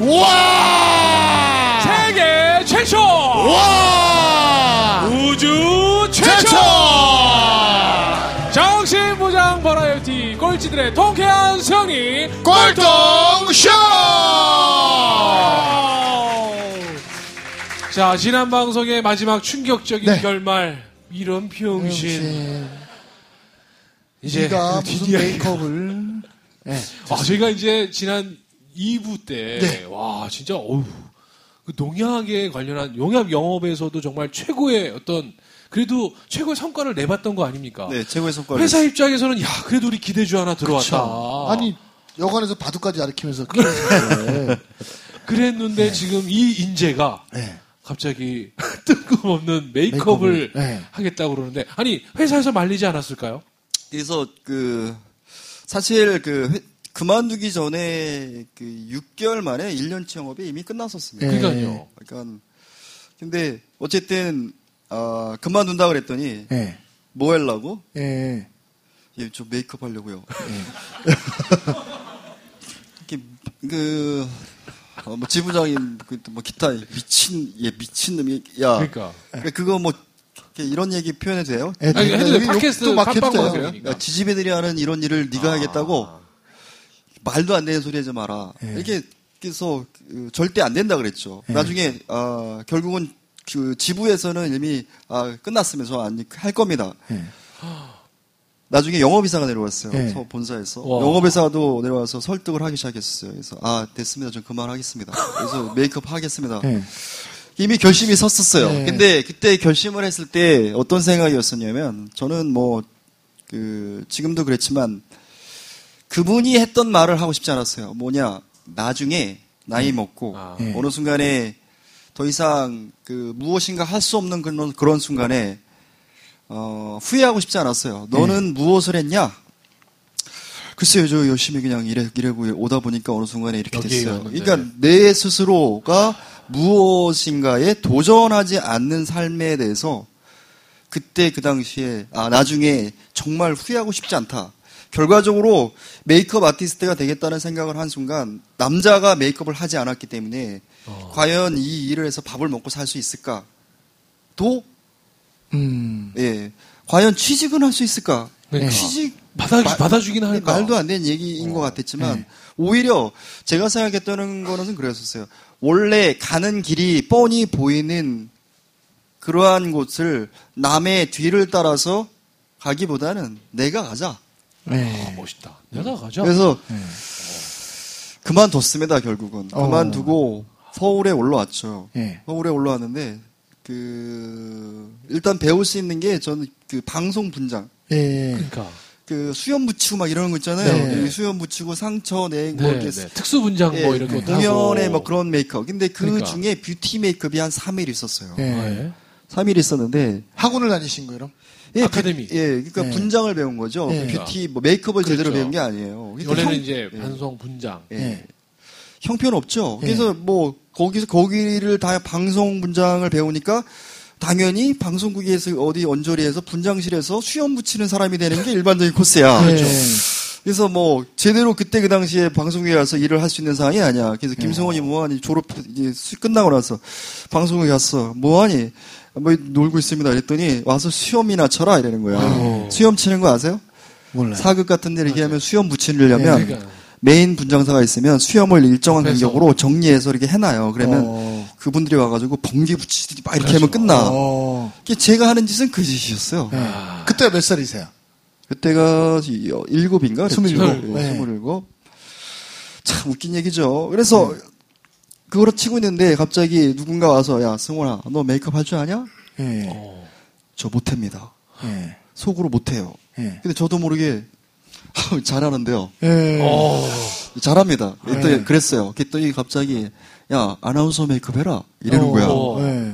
와! 세계 최초! 와! 우주 최초! 최초! 정신보장 버라이어티 꼴찌들의 통쾌한 승리 꼴통쇼! 자 지난 방송의 마지막 충격적인 네. 결말 이런 병신 이제 네가 그 무슨 메이크업을 네. 아, 저희가 이제 지난 2부 때, 네. 와, 진짜, 어우, 그 농약에 관련한, 농약 영업에서도 정말 최고의 어떤, 그래도 최고의 성과를 내봤던 거 아닙니까? 네, 최고의 성과를. 회사 입장에서는, 야, 그래도 우리 기대주 하나 들어왔다. 아니 여관에서 바둑까지 가리키면서 그랬는데 그랬는데 지금 이 인재가 네. 갑자기 뜬금없는 메이크업을 메이크업을, 네. 하겠다고 그러는데, 아니, 회사에서 말리지 않았을까요? 그래서 그 사실 그 회- 그만두기 전에 그 6개월 만에 1년치 영업이 이미 끝났었습니다. 네. 그러니까요. 그러니까 근데 어쨌든 아 그만둔다 그랬더니 예. 뭐 하려고? 예. 예, 저 메이크업 하려고요. 이렇게 그 어, 뭐 지부장님 그뭐 기타 미친 얘 미친 놈이 야 그러니까. 그거뭐 이렇게 이런 얘기 표현해도 돼요? 예, 아니, 해도 돼요. 욕- 팟캐스트 막 해도 팟빵 돼요. 방송이니까. 야, 지지배들이 하는 이런 일을 네가 하겠다고 말도 안 되는 소리 하지 마라. 예. 이렇게 그, 절대 안 된다 그랬죠. 예. 나중에 아, 결국은 그 지부에서는 이미 아, 끝났으면서 안할 겁니다. 예. 나중에 영업이사가 내려왔어요. 예. 서 본사에서 와. 영업이사도 내려와서 설득을 하기 시작했어요. 그래서 아 됐습니다. 전 그만하겠습니다. 그래서 메이크업 하겠습니다. 예. 이미 결심이 섰었어요. 네. 근데 그때 결심을 했을 때 어떤 생각이었었냐면 저는 뭐 그 지금도 그랬지만 그분이 했던 말을 하고 싶지 않았어요. 뭐냐 나중에 나이 먹고 아. 네. 어느 순간에 더 이상 그 무엇인가 할 수 없는 그런 그런 순간에 어, 후회하고 싶지 않았어요. 너는 무엇을 했냐? 글쎄요, 저 열심히 그냥 일해, 일하고 오다 보니까 어느 순간에 이렇게 됐어요. 그러니까 내 스스로가 무엇인가에 도전하지 않는 삶에 대해서 그때 그 당시에 아 나중에 정말 후회하고 싶지 않다. 결과적으로 메이크업 아티스트가 되겠다는 생각을 한 순간 남자가 메이크업을 하지 않았기 때문에 어. 과연 이 일을 해서 밥을 먹고 살 수 있을까? 또 음. 예. 과연 취직은 할 수 있을까? 그러니까. 취직 받아, 마- 받아주긴 할까? 말도 안 되는 얘기인 것 같았지만 네. 오히려 제가 생각했던 거는 그랬었어요. 원래 가는 길이 뻔히 보이는 그러한 곳을 남의 뒤를 따라서 가기보다는 내가 가자. 아, 예. 멋있다. 내가 가자. 그래서 예. 그만뒀습니다. 결국은 어. 그만두고 서울에 올라왔죠. 예. 서울에 올라왔는데 그 일단 배울 수 있는 게 저는 그 방송 분장. 예. 그러니까. 그 수염 붙이고 막 이러는 거 있잖아요. 네. 이 수염 붙이고 상처 내고 네, 이렇게 네. 특수 분장 예, 뭐 이런 거 공연에 하고. 뭐 그런 메이크업. 근데 그 그러니까. 중에 뷰티 메이크업이 한 3일 있었어요. 예. 아, 예. 3일 있었는데 학원을 다니신 거예요, 그럼? 예, 아카데미. 뷰- 예, 그러니까 네. 분장을 배운 거죠. 네. 뷰티 뭐 메이크업을 제대로 그렇죠. 배운 게 아니에요. 원래는 형- 이제 예. 방송 분장. 예. 예. 형편 없죠. 예. 그래서 뭐 거기서 거기를 다 방송 분장을 배우니까 당연히 방송국에서 어디 언저리에서 분장실에서 수염 붙이는 사람이 되는 게 일반적인 코스야. 예. 그래서 뭐 제대로 그때 그 당시에 방송국에 가서 일을 할 수 있는 상황이 아니야. 그래서 예. 김성원이 뭐하니 졸업 이제 수- 끝나고 나서 방송국에 갔어. 뭐하니? 뭐 놀고 있습니다. 그랬더니 와서 수염이나 쳐라 이러는 거야. 어. 수염 치는 거 아세요? 몰라요. 사극 같은 데 이렇게 하면 수염 붙이려면 그러니까. 메인 분장사가 있으면 수염을 일정한 그래서. 간격으로 정리해서 이렇게 해놔요. 그러면 어. 그분들이 와가지고 번개 붙이듯이 막 이렇게 그렇죠. 하면 끝나. 어. 제가 하는 짓은 그 짓이었어요. 예. 그때가 몇 살이세요? 그때가 이- 어, 일곱인가? 그랬죠. 스물일곱. 예, 네. 스물일곱. 참 웃긴 얘기죠. 그래서 그거를 치고 있는데 갑자기 누군가 와서 야 승원아 너 메이크업 할 줄 아냐? 예. 어. 저 못합니다. 예. 속으로 못해요. 예. 근데 저도 모르게 잘하는데요. 예. 어. 잘합니다. 네. 그랬어요. 그랬더니 갑자기 야 아나운서 메이크업 해라 이러는 어. 거야.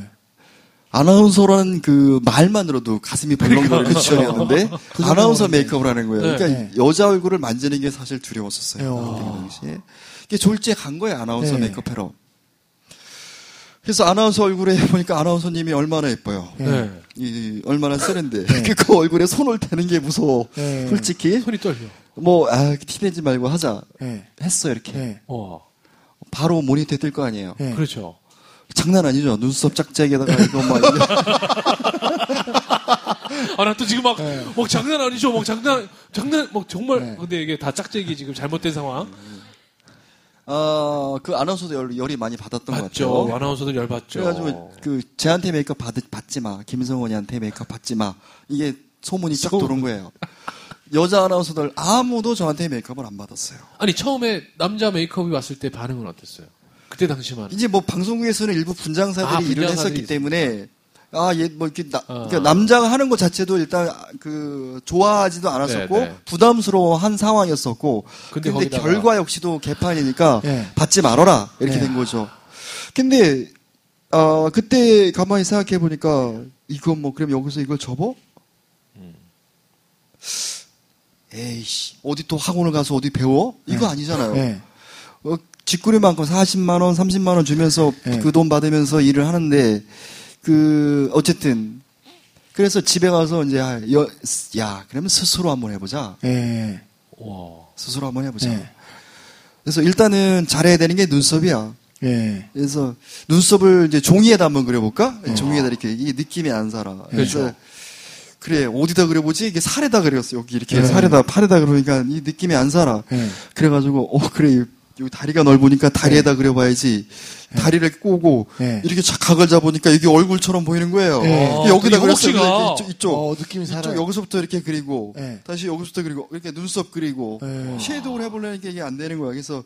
아나운서라는 그 말만으로도 가슴이 벌렁거리는. 시절이었는데 아나운서 메이크업을 하는 거예요. 네. 그러니까 네. 여자 얼굴을 만지는 게 사실 두려웠었어요. 그 당시에. 이게 졸지에 간 거예요 아나운서 네. 메이크업 하러. 그래서 아나운서 얼굴에 보니까 아나운서님이 얼마나 예뻐요. 네. 이 얼마나 세련돼. 네. 그 얼굴에 손을 대는 게 무서워. 네. 솔직히 손이 떨려. 뭐 아, 티내지 말고 하자 예. 했어 요 이렇게. 바로 모니터에 뜰 거 아니에요. 예. 그렇죠. 장난 아니죠. 눈썹 짝짝이에다가 이거 막 아, 나 또 지금 막, 네. 막 장난 아니죠. 막 장난, 장난, 막 정말. 네. 근데 이게 다 짝짝이 지금 잘못된 상황. 아, 그 아나운서도 열, 열이 많이 받았던 것 맞죠. 같아요. 아나운서들 열받죠. 그래가지고 그 쟤한테 메이크업 받, 받지 마. 김성원이한테 메이크업 받지 마. 이게 소문이 쫙 도는 거예요. 여자 아나운서들 아무도 저한테 메이크업을 안 받았어요. 아니, 처음에 남자 메이크업이 왔을 때 반응은 어땠어요? 그때 당시만. 이제 뭐 방송국에서는 일부 분장사들이 아, 일을 했었기 때문에 아, 얘 뭐 이렇게 나, 어. 그러니까 남자가 하는 것 자체도 일단 좋아하지도 좋아하지도 않았었고 네, 네. 부담스러워 한 상황이었었고 근데 근데, 결과 역시도 개판이니까 네. 받지 말아라 이렇게 네. 된 거죠. 근데 어, 그때 가만히 생각해 보니까 이거 뭐 그럼 여기서 이걸 접어? 음. 에이씨 어디 또 학원을 가서 어디 배워? 이거 아니잖아요. 예. 어, 직구리만큼 40만 원, 30만 원 주면서 네. 그돈 받으면서 일을 하는데 그 어쨌든 그래서 집에 가서 이제 아, 여, 야 그러면 스스로 한번 해보자. 예. 와. 스스로 한번 해보자. 네. 그래서 일단은 잘해야 되는 게 눈썹이야. 예. 그래서 눈썹을 이제 종이에다 한번 그려볼까? 종이에다 이렇게 이게 느낌이 안 살아. 그래서 그렇죠. 그래 어디다 그려보지? 이게 살에다 그렸어 여기 이렇게 네. 살에다 팔에다 그러니까 이 느낌이 안 살아. 예. 그래가지고 어 그래 여기 다리가 넓으니까 다리에다 그려봐야지. 다리를 꼬고 네. 이렇게 착 각을 잡으니까 이게 얼굴처럼 보이는 거예요. 네. 여기다 아, 그렸어. 허벅지가. 이쪽, 이쪽. 어, 느낌이 살아요. 여기서부터 이렇게 그리고 네. 다시 여기서부터 그리고 이렇게 눈썹 그리고 네. 섀도우를 해보려니까 이게 안 되는 거야. 그래서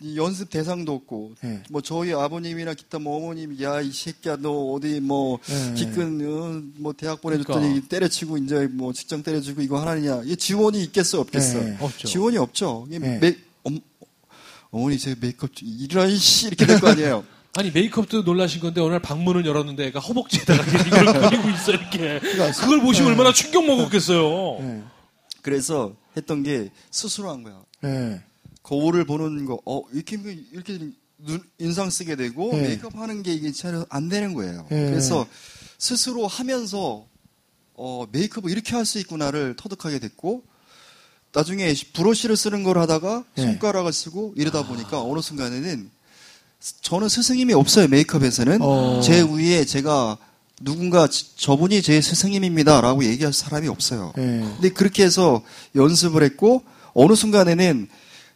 이 연습 대상도 없고 네. 뭐 저희 아버님이나 기타 뭐 어머님이 야이 새끼야 너 어디 뭐 네. 기근 어, 뭐 대학 보내줬더니 그러니까. 때려치고 이제 뭐 직장 때려주고 이거 하느냐 이게 지원이 있겠어 없겠어 네. 없죠. 지원이 없죠 네. 메, 엄, 어머니 제 메이크업 좀 이런 씨 이렇게 될 거 아니에요 아니, 메이크업도 놀라신 건데, 날 방문을 열었는데, 애가 허벅지에다가 이걸 그리고 있어, 이렇게. 그걸 보시면 얼마나 충격 먹었겠어요. 예. 그래서 했던 게 스스로 한 거야 예. 거울을 보는 거, 어, 이렇게, 이렇게 눈, 인상 쓰게 되고, 네. 메이크업 하는 게 이게 잘 안 되는 거예요. 네. 그래서 스스로 하면서, 어, 메이크업을 이렇게 할 수 있구나를 터득하게 됐고, 나중에 브러쉬를 쓰는 걸 하다가 네. 손가락을 쓰고 이러다 보니까 어느 순간에는 저는 스승님이 없어요, 메이크업에서는. 어. 제 위에 제가 누군가 지- 저분이 제 스승님입니다. 라고 얘기할 사람이 없어요. 예. 근데 그렇게 해서 연습을 했고 어느 순간에는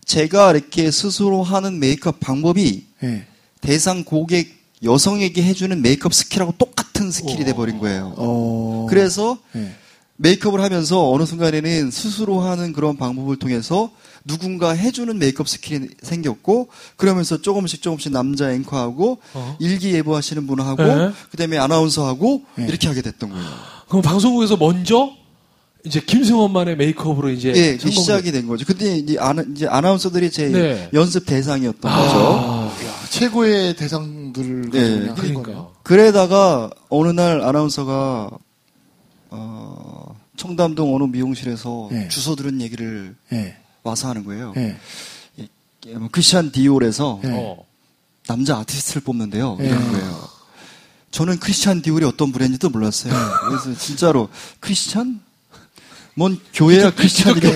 제가 이렇게 스스로 하는 메이크업 방법이 예. 대상 고객 여성에게 해주는 메이크업 skill하고 똑같은 skill이 돼버린 거예요. 어. 그래서 예. 메이크업을 하면서 어느 순간에는 스스로 하는 그런 방법을 통해서 누군가 해주는 메이크업 skill이 생겼고 그러면서 조금씩 조금씩 남자 앵커하고 어. 일기예보 하시는 분하고 네. 그다음에 아나운서하고 네. 이렇게 하게 됐던 거예요. 그럼 방송국에서 먼저, 이제 김승원만의 메이크업으로 이제. 예, 성공을- 시작이 된 거죠. 근데 이제, 아나, 이제 아나운서들이 제 네. 연습 대상이었던 아. 거죠. 야, 최고의 대상들을 네. 그러니까. 그래다가 어느 날 아나운서가 어, 청담동 어느 미용실에서 네. 주소 들은 얘기를 예. 와서 하는 거예요. 예. 예, 뭐 크리스찬 디올에서 네. 어. 남자 아티스트를 뽑는데요. 네. 이런 거예요. 저는 크리스찬 디올이 어떤 브랜드도 몰랐어요. 그래서 진짜로 크리스찬? 뭔 교회야 크리스찬이가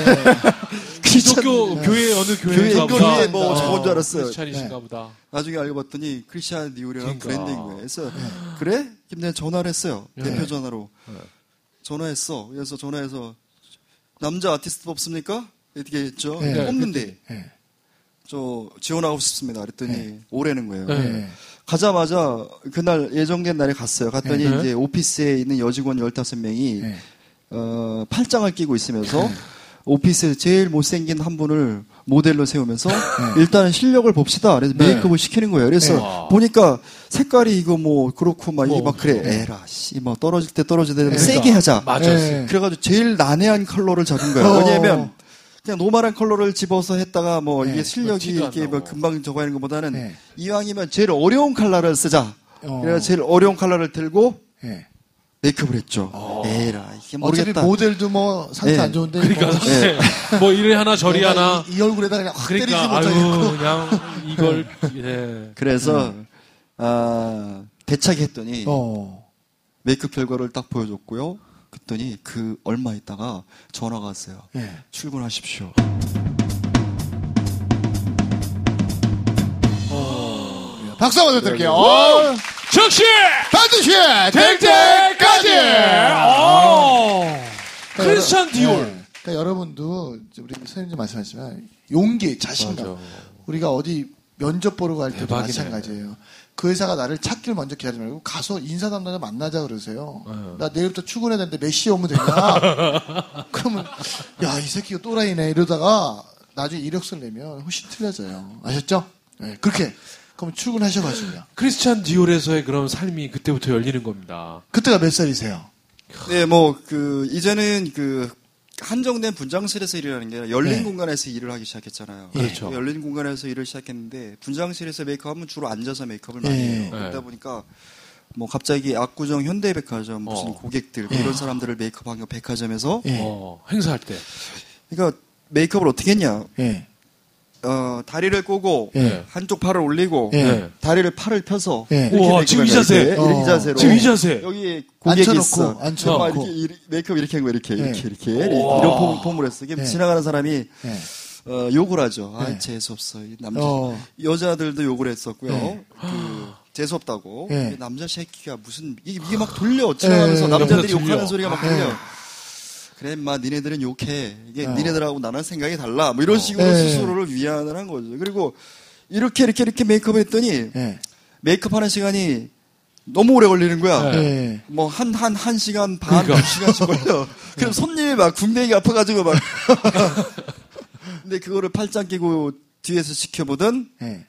기독교 교회 어느 교회인가 교회, 보다. 교회 뭐 어, 저건 줄 알았어요. 크리스찬이신가 보다. 나중에 알고 봤더니 크리스찬 디올이라는 그러니까. 브랜드인 거예요. 그래서 그래? 김내 전화를 했어요. 네. 대표 전화로. 전화했어. 그래서 전화해서 남자 아티스트 없습니까? 이렇게 했죠. 네. 없는데 예. 저 지원하고 싶습니다. 그랬더니 오래는 거예요. 네. 예. 가자마자 그날 예정된 날에 갔어요. 갔더니 네. 이제 오피스에 있는 여직원 15명이 예. 어, 팔짱을 끼고 있으면서 오피스에서 제일 못생긴 한 분을 모델로 세우면서 일단 실력을 봅시다. 그래서 네. 메이크업을 시키는 거예요. 그래서 네. 보니까 색깔이 이거 뭐 그렇고 막 뭐, 이게 막 그래. 에라 씨뭐 떨어질 때 떨어질 때. 세게 하자. 맞아. 예. 그래가지고 제일 난해한 컬러를 잡은 거예요. 어. 왜냐하면 그냥 normal한 컬러를 집어서 했다가 뭐 네, 이게 실력이 안 이렇게 뭐. 금방 저거 하는 것보다는 네. 이왕이면 제일 어려운 컬러를 쓰자. 어. 그래서 제일 어려운 컬러를 들고 예. 메이크업을 했죠. 에라 이게 어차피 모르겠다. 모델도 뭐 상태 네. 안 좋은데 그러니까 뭐 네. 뭐 이래 하나 저리 하나. 이, 이 얼굴에다 그냥 확 때리지 그러니까 못하겠고 아유 그냥 이걸 예. 그래서 아, 대차게 했더니 어. 메이크업 결과를 딱 보여줬고요. 그랬더니 그 얼마 있다가 전화가 왔어요. 예. 출근하십시오. 어. 박수 한번 부탁드릴게요. 어, 즉시 반드시 될 때까지. 오. 크리스찬 디올. 네. 그러니까 여러분도 우리 선생님도 말씀하시지만 용기, 자신감. 맞아. 우리가 어디 면접 보러 갈 때도 대박이네. 마찬가지예요. 그 회사가 나를 찾길 먼저 기다리지 말고 가서 인사 담당자 만나자 그러세요. 네. 나 내일부터 출근해야 되는데 몇 시에 오면 되냐? 그러면 야 이 새끼가 또라이네 이러다가 나중에 이력서를 내면 훨씬 틀려져요. 아셨죠? 네, 그렇게 그럼 출근하셔가지고요. 크리스찬 디올에서의 그런 삶이 그때부터 열리는 겁니다. 그때가 몇 살이세요? 네, 뭐, 그, 이제는 그, 한정된 분장실에서 일을 하는 게 아니라 열린 네. 공간에서 일을 하기 시작했잖아요. 그렇죠. 그 열린 공간에서 일을 시작했는데, 분장실에서 메이크업하면 주로 앉아서 메이크업을 예. 많이 해요. 네. 그러다 보니까, 뭐, 갑자기 압구정 현대백화점 무슨 어. 고객들, 예. 이런 사람들을 메이크업한 거 백화점에서, 예. 어, 행사할 때. 그러니까 메이크업을 어떻게 했냐. 예. 어, 다리를 꼬고, 예. 한쪽 팔을 올리고, 예. 네. 다리를 팔을 펴서, 예. 이렇게 우와, 지금 이. 자세. 이렇게, 이렇게 이 어. 자세로. 지금 이 자세. 여기 고객이 앉혀놓고, 있어. 앉혀놓고. 정말 이렇게, 이렇게 메이크업 이렇게 한거 이렇게 예. 이렇게 이렇게 이런 폼, 폼을 했어. 이게 예. 지나가는 사람이 예. 어, 욕을 하죠. 아 예. 재수 없어. 이 남자 어. 여자들도 욕을 했었고요. 예. 그 재수 없다고. 예. 이 남자 새끼가 무슨 이게, 이게 막 돌려 지나가면서 예. 남자들이 욕하는. 소리가 막 예. 들려. 그래, 마 니네들은 욕해. 이게 어. 니네들하고 나랑 생각이 달라. 뭐 이런 식으로 예. 스스로를 위안을 한 거죠. 그리고 이렇게 이렇게 이렇게 메이크업 했더니 예. 메이크업 하는 시간이 너무 오래 걸리는 거야. 네. 예. 뭐한 한 한 시간 반, 그러니까. 두 시간씩 걸려. 그럼 손님이 막 궁뎅이 아파가지고 막. 근데 그거를 팔짱 끼고 뒤에서 지켜보던 예.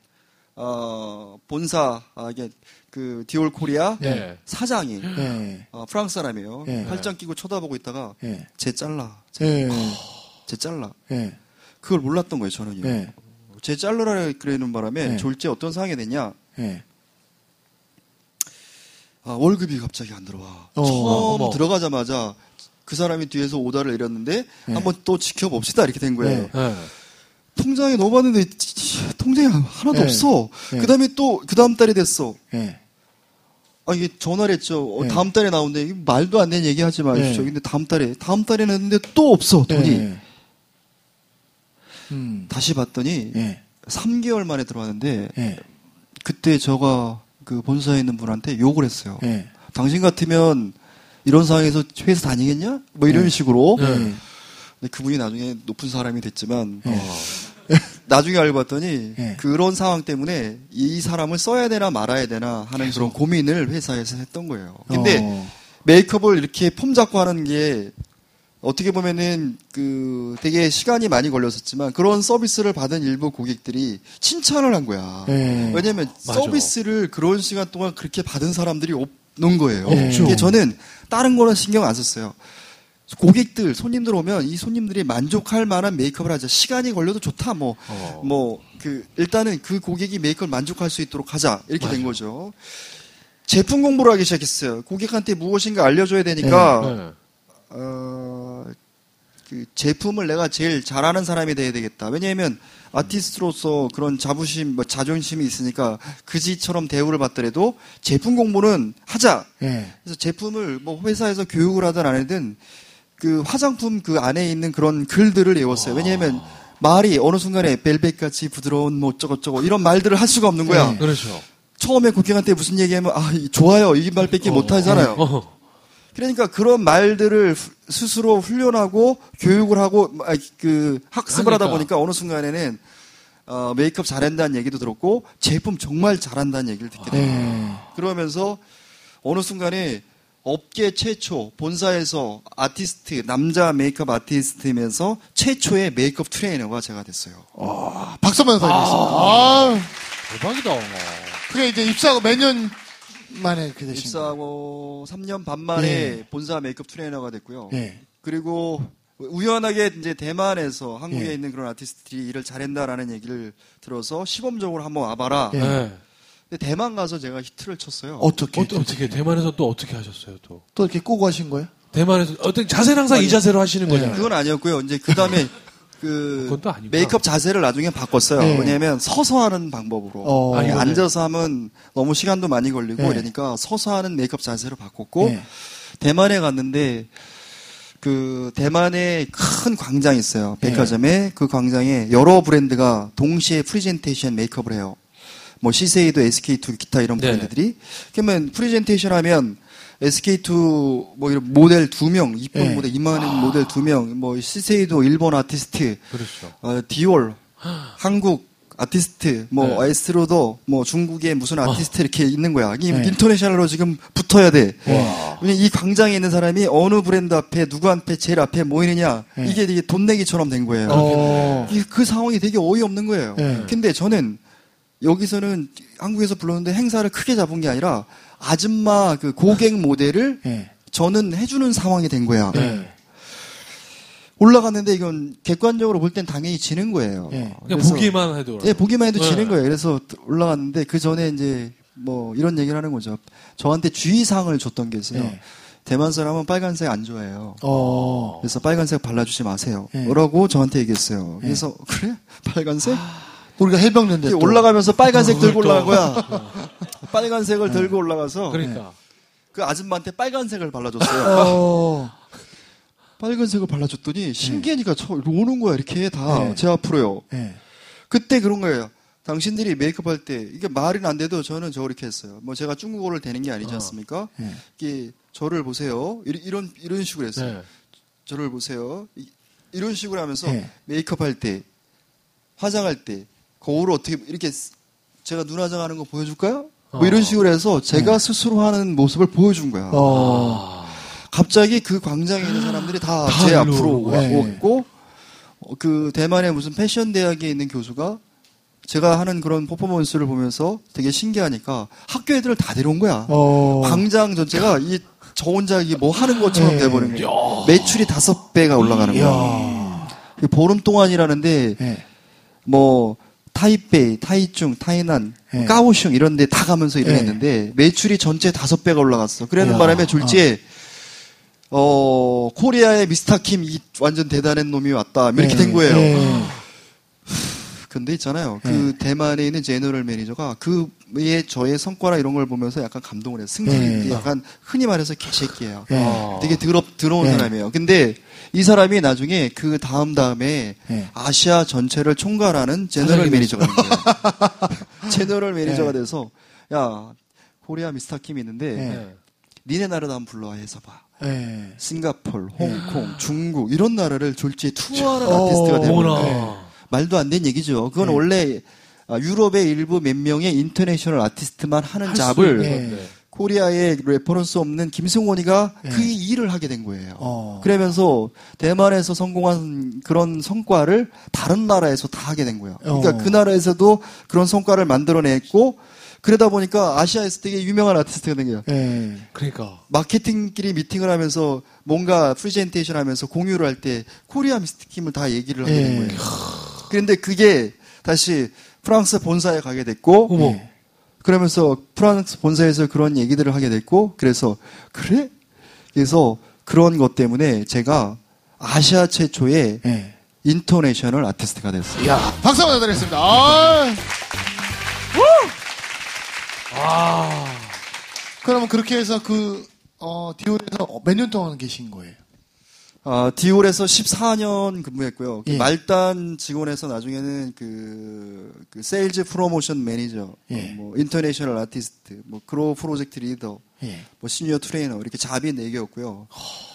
어 본사 아 이게 그 디올 코리아 네. 사장이 예. 어, 프랑스 사람이에요. 예. 팔짱 끼고 쳐다보고 있다가 예. 쟤 잘라, 예. 쟤 잘라. 예. 그걸 몰랐던 거예요 저는요. 예. 쟤 잘라라 그러는 바람에 예. 졸지 어떤 상황이 됐냐? 예. 아, 월급이 갑자기 안 들어와. 어. 처음 어머. 들어가자마자 그 사람이 뒤에서 오다를 내렸는데 네. 한번 또 지켜봅시다 이렇게 된 거예요. 네. 네. 통장에 넣어봤는데 통장에 하나도 네. 없어. 네. 그 다음에 또 그 다음 달에 됐어. 예. 아 이게 전화를 했죠. 어, 네. 다음 달에 나온대. 이게 말도 안 되는 얘기 하지 마십시오. 네. 근데 다음 달에 다음 달에는 했는데 또 없어 돈이. 예. 음. 다시 봤더니 예. 3개월 만에 들어왔는데 예. 그때 저가 그 본사에 있는 분한테 욕을 했어요. 예. 당신 같으면 이런 상황에서 회사 다니겠냐? 뭐 이런 네. 식으로. 네. 예. 근데 그분이 나중에 높은 사람이 됐지만 예. 나중에 알고 봤더니 예. 그런 상황 때문에 이 사람을 써야 되나 말아야 되나 하는 그런 고민을 회사에서 했던 거예요. 근데 어. 메이크업을 이렇게 폼 잡고 하는 게 어떻게 보면은 그 되게 시간이 많이 걸렸었지만 그런 서비스를 받은 일부 고객들이 칭찬을 한 거야. 예. 왜냐면 맞아. 서비스를 그런 시간 동안 그렇게 받은 사람들이 없는 거예요. 없죠. 이게 저는 다른 거는 신경 안 썼어요. 고객들, 손님들 오면 이 손님들이 만족할 만한 메이크업을 하자. 시간이 걸려도 좋다. 뭐, 어. 뭐, 그, 일단은 그 고객이 메이크업을 만족할 수 있도록 하자. 이렇게 된 거죠. 제품 공부를 하기 시작했어요. 고객한테 무엇인가 알려줘야 되니까, 네. 어, 그 제품을 내가 제일 잘하는 사람이 돼야 되겠다. 왜냐하면 아티스트로서 그런 자부심, 뭐 자존심이 있으니까 그지처럼 대우를 받더라도 제품 공부는 하자. 예. 그래서 제품을 뭐 회사에서 교육을 하든 안 하든 그 화장품 그 안에 있는 그런 글들을 외웠어요. 왜냐하면 말이 어느 순간에 벨벳 같이 부드러운 뭐 어쩌고저쩌고 이런 말들을 할 수가 없는 거야. 네. 그렇죠. 처음에 고객한테 무슨 얘기하면 아 이- 좋아요 이 말밖에 못 하잖아요. 어. 그러니까 그런 말들을 후- 스스로 훈련하고 교육을 하고 아, 그 학습을 하다. 보니까 어느 순간에는 어, 메이크업 잘한다는 얘기도 들었고 제품 정말 잘한다는 얘기를 듣게 돼요. 예. 그러면서 어느 순간에 업계 최초 본사에서 아티스트 남자 메이크업 아티스트면서 최초의 메이크업 트레이너가 제가 됐어요. 와, 박수 한번 드리겠습니다. 아, 대박이다. 그게 이제 입사하고 몇 년 만에 그렇게 되신 거예요? 입사하고 3년 반 만에 예. 본사 메이크업 트레이너가 됐고요. 예. 그리고 우연하게 이제 대만에서 한국에 예. 있는 그런 아티스트들이 일을 잘한다라는 얘기를 들어서 시범적으로 한번 와봐라. 예. 네. 근데 대만 가서 제가 히트를 쳤어요. 어떻게? 어, 어떻게 대만에서 또 어떻게 하셨어요 또? 또 이렇게 꼬고 하신 거예요? 대만에서 어떤 자세는 항상 이 자세로 하시는 네. 거잖아요. 그건 아니었고요. 이제 그 다음에 그 아니구나. 메이크업 자세를 나중에 바꿨어요. 네. 왜냐하면 서서 하는 방법으로 어. 아니, 아, 이거는- 앉아서 하면 너무 시간도 많이 걸리고 네. 이러니까 서서 하는 메이크업 자세로 바꿨고 네. 대만에 갔는데 그 대만에 큰 광장이 있어요. 네. 백화점에 그 광장에 여러 브랜드가 동시에 프리젠테이션 메이크업을 해요. 뭐 시세이도, SK2 기타 이런 네. 브랜드들이 그러면 프레젠테이션 하면 SK2 뭐 이런 모델 두 명, 이쁜 네. 모델 이만한 모델 두 명, 뭐 시세이도 일본 아티스트, 그렇죠. 어, 디올, 한국 아티스트, 뭐 네. 에스티로더, 뭐 중국의 무슨 아티스트 이렇게 있는 거야. 이 네. international로 지금 붙어야 돼. 와. 이 광장에 있는 사람이 어느 브랜드 앞에 누구한테 제일 앞에 모이느냐 네. 이게 되게 돈 내기처럼 된 거예요. 어. 이- 그 상황이 되게 어이없는 거예요. 네. 근데 저는 여기서는 한국에서 불렀는데 행사를 크게 잡은 게 아니라 아줌마 그 고객 모델을 예. 저는 해주는 상황이 된 거야. 네. 올라갔는데 이건 객관적으로 볼 땐 당연히 지는 거예요. 예. 그냥 보기만 해도. 예, 보기만 해도 네. 지는 거예요. 그래서 올라갔는데 그 전에 이제 뭐 이런 얘기를 하는 거죠. 저한테 주의사항을 줬던 게 있어요. 네. 대만 사람은 빨간색 안 좋아해요. 어. 그래서 빨간색 발라주지 마세요. 네. 뭐라고 저한테 얘기했어요. 네. 그래서 그래? 빨간색? 우리가 해병대인데 또. 올라가면서 빨간색 들고 또. 올라간 거야. 빨간색을 들고 올라가서 그러니까. 그 아줌마한테 빨간색을 발라줬어요. 어. 빨간색을 발라줬더니 신기하니까 저 오는 거야 이렇게 다 네. 제 앞으로요. 예. 그때 그런 거예요. 당신들이 메이크업 할 때 이게 말은 안 돼도 저는 저렇게 했어요. 뭐 제가 중국어를 되는 게 아니지 않습니까? 예. 이게 저를 보세요. 이런 이런, 이런 식으로 했어요. 네. 저를 보세요. 이, 런 식으로 하면서 네. 메이크업 할 때, 화장할 때 거울을 어떻게 이렇게 쓰- 제가 눈 화장하는 거 보여줄까요? 뭐 어. 이런 식으로 해서 제가 스스로 하는 모습을 보여준 거야. 어. 갑자기 그 광장에 있는 사람들이 다다제 앞으로 오고. 와- 네. 왔고 어, 그 대만의 무슨 패션 대학에 있는 교수가 제가 하는 그런 퍼포먼스를 보면서 되게 신기하니까 학교 애들을 다 데려온 거야. 어. 광장 전체가 이 저 혼자 이게 뭐 하는 것처럼 네. 돼버린 거야. 매출이 다섯 배가 올라가는 거야. 그 보름 동안이라는데 예. 뭐 타이베이, 타이중, 타이난, 네. 까오슝 이런 데 다 가면서 일을 네. 했는데 매출이 전체 다섯 배가 올라갔어. 그러는. 바람에 졸지에 어 코리아의 미스터 킴 이 완전 대단한 놈이 왔다 뭐 이렇게 예. 된 거예요. 예. 근데 있잖아요. 네. 그 대만에 있는 general manager가 그의 저의 성과나 이런 걸 보면서 약간 감동을 해요. 성질이 네. 약간 흔히 말해서 개새끼예요. 예. 어. 되게 더럽 더러운 네. 사람이에요. 근데 이 사람이 나중에 그 다음 다음에 네. 아시아 전체를 총괄하는 general manager가 된 거예요. general manager가 네. 돼서 야 코리아 미스터 킴이 있는데 네. 네. 니네 나라도 한번 불러와 해서 봐. 예. 싱가폴, 홍콩, 중국 이런 나라를 졸지에 투어하는 어, 아티스트가 되는 어머나. 거예요. 말도 안 되는 얘기죠. 그건 네. 원래 아, 유럽의 일부 몇 명의 international 아티스트만 하는 job을 네. 코리아의 reference 없는 김승원이가 네. 그 일을 하게 된 거예요. 어. 그러면서 대만에서 성공한 그런 성과를 다른 나라에서 다 하게 된 거예요. 그러니까 어. 그 나라에서도 그런 성과를 만들어냈고 그러다 보니까 아시아에서 되게 유명한 아티스트가 된 거예요. 예. 그러니까. 마케팅끼리 미팅을 하면서 뭔가 프레젠테이션 하면서 공유를 할 때 코리아 미스터 킴을 다 얘기를 하게 된 예. 거예요. 그런데 그게 다시 프랑스 본사에 가게 됐고 어머. 예. 그러면서 프랑스 본사에서 그런 얘기들을 하게 됐고 그래서 그래? 그래서 그런 것 때문에 제가 아시아 최초의 예. international 아티스트가 됐어요. 야, 박수 한번 드리겠습니다. 아. 아. 그러면 그렇게 해서 그, 어, 디올에서 몇 년 동안 계신 거예요? 아, 디올에서 14년 근무했고요. 그 예. 말단 직원에서 나중에는 그, 그 sales 프로모션 매니저, 예. 어, 뭐 international 아티스트, 뭐 그로 프로젝트 리더, 예. 뭐 시니어 트레이너 이렇게 job이 4개였고요.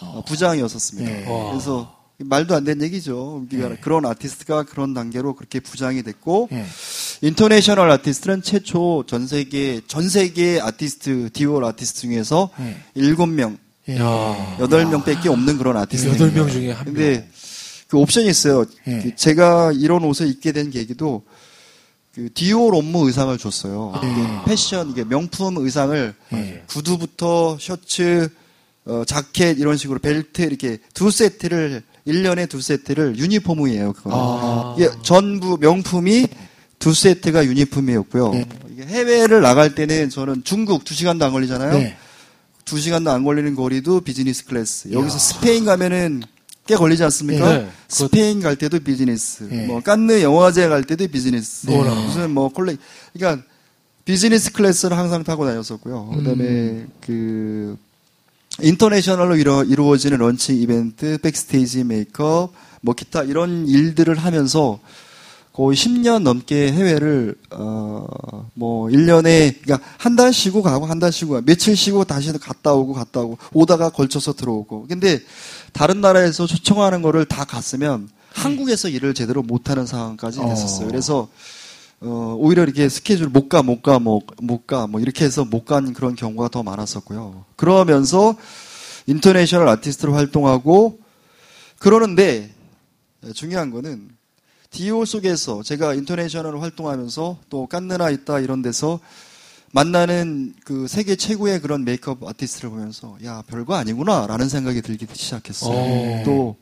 어, 부장이었었습니다. 예. 와. 그래서 말도 안 되는 얘기죠. 그러니까 예. 그런 아티스트가 그런 단계로 그렇게 부장이 됐고 예. international 아티스트는 최초 전 세계 전 세계 아티스트 디올 아티스트 중에서 예. 일곱 명 예. 야. 여덟 명 밖에 없는 그런 아티스트. 여덟 명 중에 한 명. 근데 그 옵션이 있어요. 예. 그 제가 이런 옷을 입게 된 계기도 그 디올 업무 의상을 줬어요. 예. 이게 패션 이게 명품 의상을 예. 구두부터 셔츠, 어, 자켓 이런 식으로 벨트 이렇게 두 세트를 1년에 두 세트를 유니폼이에요. 그거. 아. 이게 전부 명품이 두 세트가 유니폼이었고요. 네. 이게 해외를 나갈 때는 저는 중국 두 시간도 안 걸리잖아요. 네. 두 시간도 안 걸리는 거리도 비즈니스 클래스. 여기서 스페인 가면은 꽤 걸리지 않습니까? 네. 스페인 갈 때도 비즈니스. 네. 뭐 깐느 영화제 갈 때도 비즈니스. 뭐라. 무슨 뭐 콜레 그러니까 비즈니스 클래스를 항상 타고 다녔었고요. 그다음에 그 international로 이루, 이루어지는 런칭 이벤트, backstage 메이크업, 뭐 기타 이런 일들을 하면서 거의 10년 넘게 해외를 어뭐 1년에 그러니까 한 달 쉬고 가고 한 달 쉬고 며칠 쉬고 다시 갔다 오고 갔다 오고 오다가 걸쳐서 들어오고. 근데 다른 나라에서 초청하는 거를 다 갔으면 한국에서 일을 제대로 못 하는 상황까지 됐었어요. 어. 그래서 어, 오히려 이렇게 스케줄 못 가, 못 가, 뭐, 못 가, 뭐, 이렇게 해서 못 간 그런 경우가 더 많았었고요. 그러면서 international 아티스트로 활동하고 그러는데 중요한 거는 디올 속에서 제가 international 활동하면서 또 깐느나 이태리 이런 데서 만나는 그 세계 최고의 그런 메이크업 아티스트를 보면서 야 별거 아니구나 라는 생각이 들기 시작했어요. 오. 또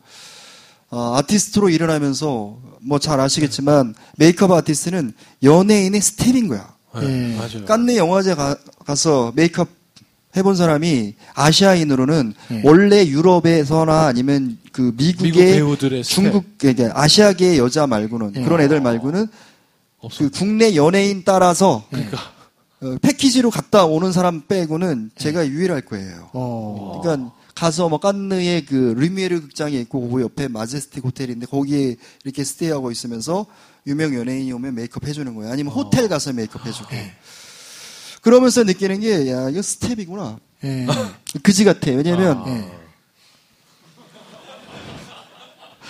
어, 아티스트로 일을 하면서 뭐 잘 아시겠지만 메이크업 아티스트는 연예인의 스텝인 거야. 네, 예. 맞아요. 깐느 영화제 가, 서 메이크업 해본 사람이 아시아인으로는 네. 원래 유럽에서나 아니면 그 미국의 미국. 중국 이제 아시아계 여자 말고는 네. 그런 애들 말고는. 그 국내 연예인 따라서 그러니까 어, 패키지로 갔다 오는 사람 빼고는 제가 유일할 거예요. 어. 그러니까 가서 뭐 깐느의 그 르미에르 극장에 있고 그 옆에 마제스틱 호텔인데 거기에 이렇게 stay하고 있으면서 유명 연예인이 오면 메이크업 해주는 거예요. 아니면 호텔 가서 메이크업 해주고. 그러면서 느끼는 게 야 이거 스텝이구나. 예. 그지 같아. 왜냐면 예.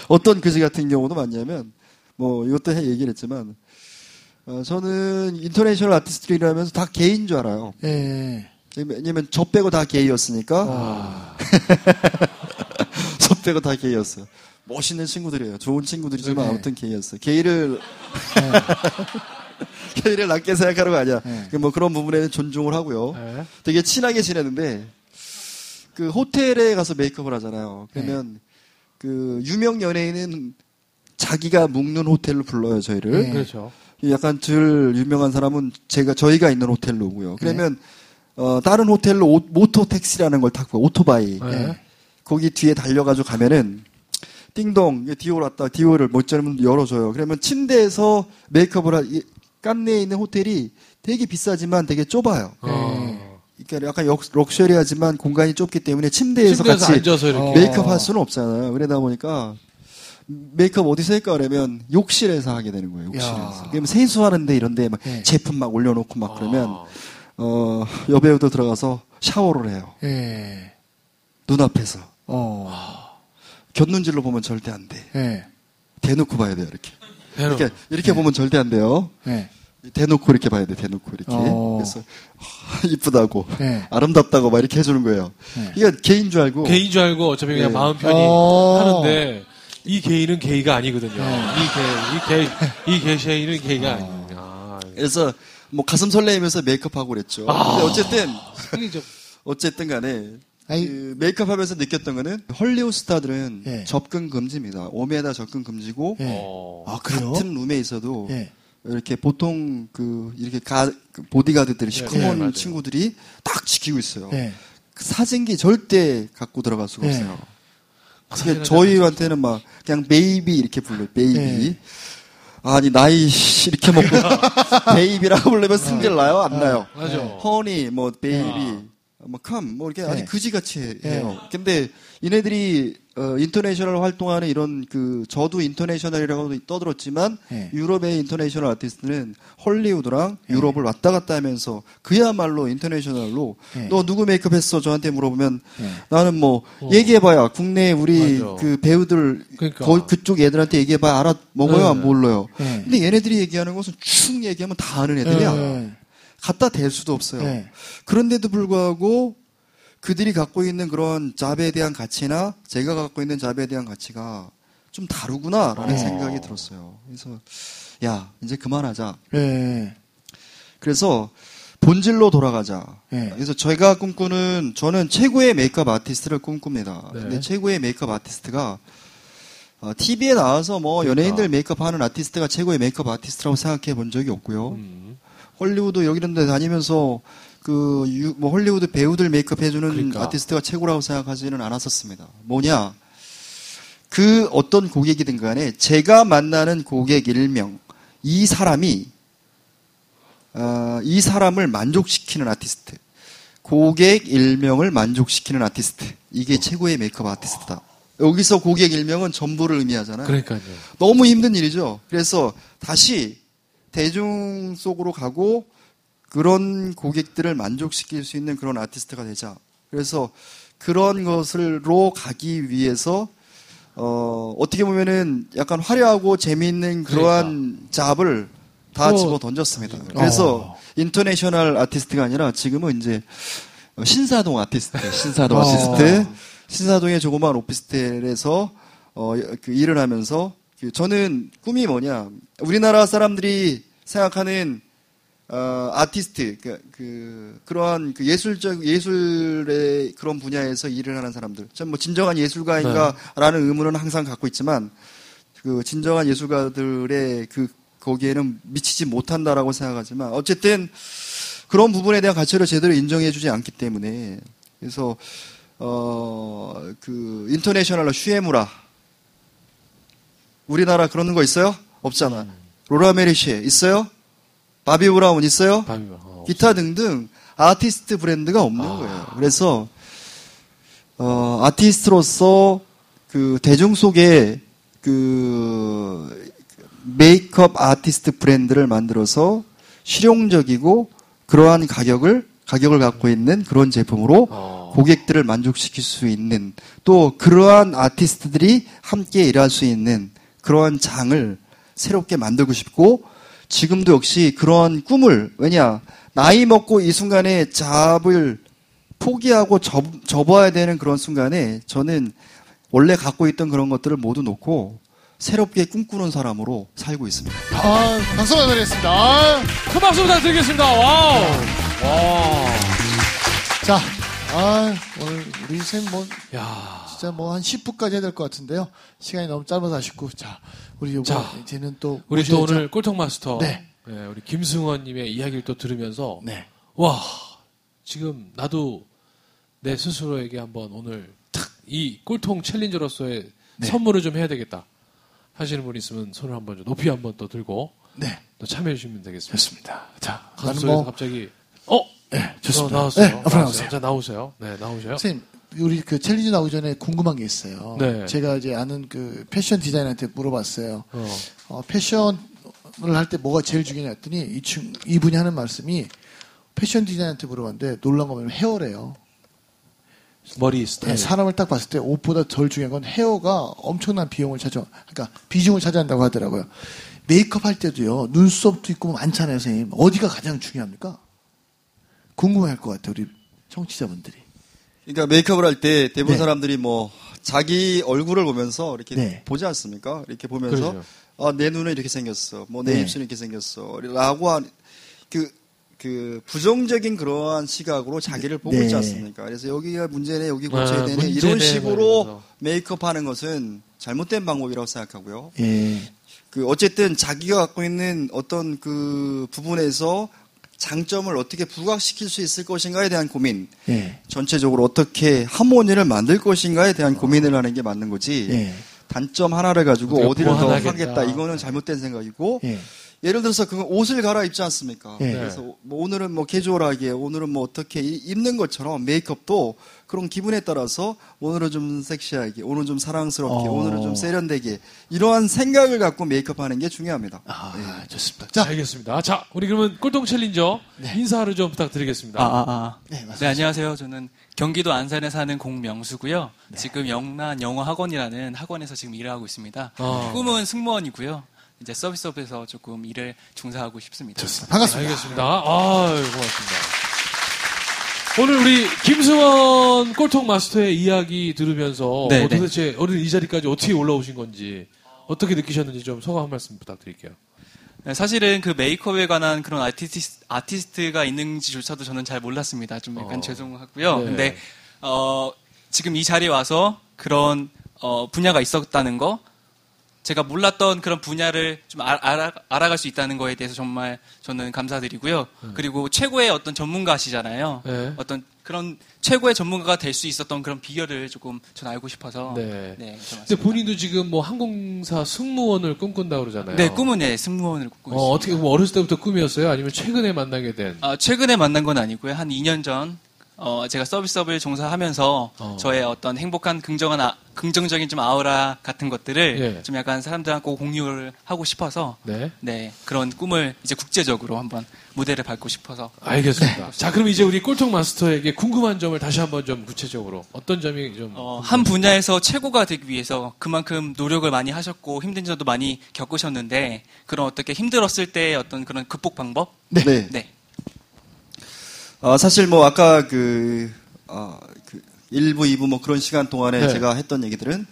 어떤 그지 같은 경우도 많냐면 뭐 이것도 해- 얘기를 했지만 어, 저는 international 아티스트로 일하면서 다 게이인 줄 알아요. 예. 왜냐면 저 빼고 다 게이였으니까 아. 저 빼고 다 게이였어요. 멋있는 친구들이에요. 좋은 친구들이지만 네. 아무튼 게이였어요. 게이를 게이를 낮게 생각하는 거 아니야. 네. 뭐 그런 부분에는 존중을 하고요. 네. 되게 친하게 지내는데 그 호텔에 가서 메이크업을 하잖아요. 그러면 그 유명 연예인은 자기가 묵는 호텔로 불러요 저희를. 네. 그렇죠. 약간 덜 유명한 사람은 제가 저희가 있는 호텔로 오고요. 그러면 어, 다른 호텔로 오, 모토 택시라는 걸 타고 오토바이 네. 거기 뒤에 달려가지고 가면은 띵동 디올 왔다 디올을 못 열면 열어줘요. 그러면 침대에서 메이크업을 하, 이 깐내에 있는 호텔이 되게 비싸지만 되게 좁아요. 어. 그러니까 약간 역- 럭셔리하지만 공간이 좁기 때문에 침대에서, 침대에서 같이. 메이크업 할 수는 없잖아요. 그러다 보니까 메이크업 어디서 할까 그러면 욕실에서 하게 되는 거예요. 욕실에서. 야. 그러면 세수하는데 이런데 막 네. 제품 막 올려놓고 막 그러면 아. 어 여배우도 들어가서 샤워를 해요. 예. 눈앞에서 어. 곁눈질로 보면 절대 안 돼. 예. 대놓고 봐야 돼요. 이렇게 대놓고. 이렇게 이렇게 보면 절대 안 돼요. 예. 대놓고 이렇게 봐야 돼. 대놓고 이렇게. 어. 그래서 아, 이쁘다고 네. 아름답다고 막 이렇게 해주는 거예요. 네. 이게 개인 줄 알고 개인 줄 알고 어차피 그냥 네. 마음 편히 어. 하는데 이 게이는 게이가 아니거든요. 이 게, 이 게, 이 게이는 게이가 아니에요. 아, 그래서 뭐 가슴 설레이면서 메이크업하고 그랬죠. 근데 어쨌든 어쨌든 간에 그 메이크업 하면서 느꼈던 거는 헐리우드 스타들은 예. 접근 금지입니다. 5m 접근 금지고 예. 어. 아? 같은 룸에 있어도 예. 이렇게 보통 그 이렇게 가, 그 보디가드들이 네, 시커먼 맞아요. 친구들이 딱 지키고 있어요. 예. 그 사진기 절대 갖고 들어갈 수가 네. 없어요. 사진을 그게 저희한테는 막 그냥 baby 이렇게 불러요. baby. 네. 아니 나이 씨 이렇게 먹고 baby라고 부르면 승질 나요? 안 나요? 맞아. honey 뭐 baby 뭐 come 뭐 이렇게 아주 네. 그지같이 해- 네. 해요. 근데 얘네들이 어, international 활동하는 이런 그 저도 international이라고 떠들었지만 네. 유럽의 international 아티스트는 헐리우드랑 유럽을 왔다 갔다 하면서 그야말로 international로 네. 너 누구 메이크업 했어? 저한테 물어보면 네. 나는 뭐 어. 얘기해봐야 국내 우리 맞아. 그 배우들 그러니까. 거- 그쪽 애들한테 얘기해봐야 알아 먹어요 네. 안 몰라요. 네. 근데 얘네들이 얘기하는 것은 쭉 얘기하면 다 아는 애들이야. 예. 갖다 댈 수도 없어요. 네. 그런데도 불구하고 그들이 갖고 있는 그런 job에 대한 가치나 제가 갖고 있는 job에 대한 가치가 좀 다르구나라는 어. 생각이 들었어요. 그래서 야 이제 그만하자. 예. 그래서 본질로 돌아가자. 네. 그래서 저희가 꿈꾸는 저는 최고의 메이크업 아티스트를 꿈꿉니다. 네. 근데 최고의 메이크업 아티스트가 TV에 나와서 뭐 그러니까. 연예인들 메이크업 하는 아티스트가 최고의 메이크업 아티스트라고 생각해 본 적이 없고요. 음. 헐리우드 여기 이런 데 다니면서 그, 유, 뭐, 헐리우드 배우들 메이크업 해주는 그러니까. 아티스트가 최고라고 생각하지는 않았었습니다. 뭐냐. 그 어떤 고객이든 간에 제가 만나는 고객 일명, 이 사람이, 어, 이 사람을 만족시키는 아티스트. 고객 일명을 만족시키는 아티스트. 이게 최고의 메이크업 아티스트다. 여기서 고객 일명은 전부를 의미하잖아요. 그러니까요. 너무 힘든 일이죠. 그래서 다시 대중 속으로 가고 그런 고객들을 만족시킬 수 있는 그런 아티스트가 되자. 그래서 그런 것으로 가기 위해서 어, 어떻게 보면은 약간 화려하고 재미있는 그러한 job을 다 어. 집어 던졌습니다. 그래서 international 아티스트가 아니라 지금은 이제 신사동 아티스트, 신사동 어. 아티스트, 신사동의 조그마한 오피스텔에서 어, 그 일을 하면서 그 저는 꿈이 뭐냐 우리나라 사람들이 생각하는 어, 아티스트 그, 그 그러한 그 예술적 예술의 그런 분야에서 일을 하는 사람들 전뭐 진정한 예술가인가라는 의문은 항상 갖고 있지만 그 진정한 예술가들의 그 거기에는 미치지 못한다라고 생각하지만 어쨌든 그런 부분에 대한 가치를 제대로 인정해주지 않기 때문에 그래서 어 그 international 슈에무라 우리나라 그런 거 있어요? 없잖아. Laura Mercier 있어요? Bobbi Brown 있어요? 밤이 어, 기타 등등 아티스트 브랜드가 없는 아. 거예요. 그래서 어, 아티스트로서 그 대중 속에 그 메이크업 아티스트 브랜드를 만들어서 실용적이고 그러한 가격을 가격을 갖고 있는 그런 제품으로 어. 고객들을 만족시킬 수 있는 또 그러한 아티스트들이 함께 일할 수 있는 그러한 장을 새롭게 만들고 싶고 지금도 역시 그러한 꿈을 왜냐 나이 먹고 이 순간에 잡을 포기하고 접, 접어야 되는 그런 순간에 저는 원래 갖고 있던 그런 것들을 모두 놓고 새롭게 꿈꾸는 사람으로 살고 있습니다. 아, 박수 부탁드리겠습니다. 아, 큰 박수 부탁드리겠습니다. 와우. 와. 자, 아, 오늘 우리 쌤 뭐, 야. 진짜 뭐 한 10분까지 해야 될 것 같은데요. 시간이 너무 짧아서 아쉽고. 자, 우리 요거 자, 이제는 또. 우리 또. 오늘 꼴통 마스터. 네. 네, 우리 김승원님의 이야기를 또 들으면서 네. 와 지금 나도 내 스스로에게 한번 오늘 탁이 꼴통 challenger로서의 네. 선물을 좀 해야 되겠다 하시는 분 있으면 손을 한번 좀 높이 한번 또 들고 네. 또 참여해 주시면 되겠습니다. 좋습니다. 자, 나는 뭐. 갑자기 어 네, 좋습니다. 어, 나왔어요. 네, 앞으로 나오세요. 자 나오세요. 네 나오세요. 선생님, 우리 그 challenge 나오기 전에 궁금한 게 있어요. 네. 제가 이제 아는 그 패션 디자이너한테 물어봤어요. 어. 어, 패션을 할 때 뭐가 제일 중요하냐 했더니 이 친, 이분이 하는 말씀이 패션 디자이너한테 물어봤는데 놀란 거 뭐냐면 hair래요. 머리 스타일. 네, 사람을 딱 봤을 때 옷보다 덜 중요한 건 헤어가 엄청난 비용을 차지, 그러니까 비중을 차지한다고 하더라고요. 메이크업 할 때도요, 눈썹도 있고 많잖아요, 선생님. 어디가 가장 중요합니까? 궁금해 할것 같아요, 우리 청취자분들이. 그러니까 메이크업을 할 때 대부분 네. 사람들이 뭐 자기 얼굴을 보면서 이렇게 네. 보지 않습니까? 이렇게 보면서 그렇죠. 아, 내 눈은 이렇게 생겼어. 뭐내 네. 입술은 이렇게 생겼어. 라고 한, 그, 그 부정적인 그러한 시각으로 자기를 보고 네. 있지 않습니까? 그래서 여기가 문제네, 여기 고쳐야 아, 되네. 문제네, 이런 식으로. 메이크업 하는 것은 잘못된 방법이라고 생각하고요. 예. 그 어쨌든 자기가 갖고 있는 어떤 그 부분에서 장점을 어떻게 부각시킬 수 있을 것인가에 대한 고민. 예. 전체적으로 어떻게 하모니를 만들 것인가에 대한 고민을 하는 게 맞는 거지. 예. 단점 하나를 가지고 어디를 더. 하겠다. 이거는 잘못된 생각이고. 예. 예를 들어서 그 옷을 갈아입지 않습니까? 예. 그래서 뭐 오늘은 뭐 캐주얼하게, 오늘은 뭐 어떻게 이- 입는 것처럼 메이크업도 그런 기분에 따라서 오늘은 좀 섹시하게, 오늘은 좀 사랑스럽게, 어. 오늘은 좀 세련되게 이러한 생각을 갖고 메이크업하는 게 중요합니다. 아, 좋습니다. 자, 자, 알겠습니다. 자, 우리 그러면 꼴통 챌린저 인사를 좀 부탁드리겠습니다. 아, 아, 아. 네, 맞습니다. 네, 안녕하세요. 저는 경기도 안산에 사는 공명수고요. 지금 영란 영어 학원이라는 학원에서 지금 일을 하고 있습니다. 어. 꿈은 승무원이고요. 이제 서비스업에서 조금 일을 종사하고 싶습니다. 좋습니다. 반갑습니다. 알겠습니다. 아, 고맙습니다. 오늘 우리 김승원 꼴통 마스터의 이야기 들으면서 네, 뭐 네. 도대체 어른 이 자리까지 어떻게 올라오신 건지 어떻게 느끼셨는지 좀 소감 한 말씀 부탁드릴게요. 네, 사실은 그 메이크업에 관한 그런 아티스트, 아티스트가 있는지조차도 저는 잘 몰랐습니다. 좀 약간 어. 죄송하고요. 네. 근데 어, 지금 이 자리에 와서 그런 어, 분야가 있었다는 거, 제가 몰랐던 그런 분야를 좀 알, 알아, 알아갈 수 있다는 거에 대해서 정말 저는 감사드리고요. 그리고 최고의 어떤 전문가시잖아요. 네. 어떤 그런 최고의 전문가가 될 수 있었던 그런 비결을 조금 전 알고 싶어서 네. 네, 근데 본인도 지금 뭐 항공사 승무원을 꿈꾼다 그러잖아요. 네, 꿈은 네, 승무원을 꿈꾸고 어, 있습니다. 어떻게 어렸을 때부터 꿈이었어요? 아니면 최근에 만나게 된? 아, 최근에 만난 건 아니고요. 한 2년 전 어, 제가 서비스업을 종사하면서 어. 저의 어떤 행복한 긍정한 아- 긍정적인 좀 아우라 같은 것들을 예. 좀 약간 사람들하고 공유를 하고 싶어서 네. 네 그런 꿈을 이제 국제적으로 한번 무대를 밟고 싶어서 알겠습니다. 자, 그럼 이제 우리 꼴통 마스터에게 궁금한 점을 다시 한번 좀 구체적으로 어떤 점이 좀 어, 한 분야에서 최고가 되기 위해서 그만큼 노력을 많이 하셨고 힘든 점도 많이 겪으셨는데 그런 어떻게 힘들었을 때 어떤 그런 극복 방법? 네. 네. 어, 사실 뭐 아까 그, 어, 그 1부, 2부 뭐 그런 시간 동안에 네. 제가 했던 얘기들은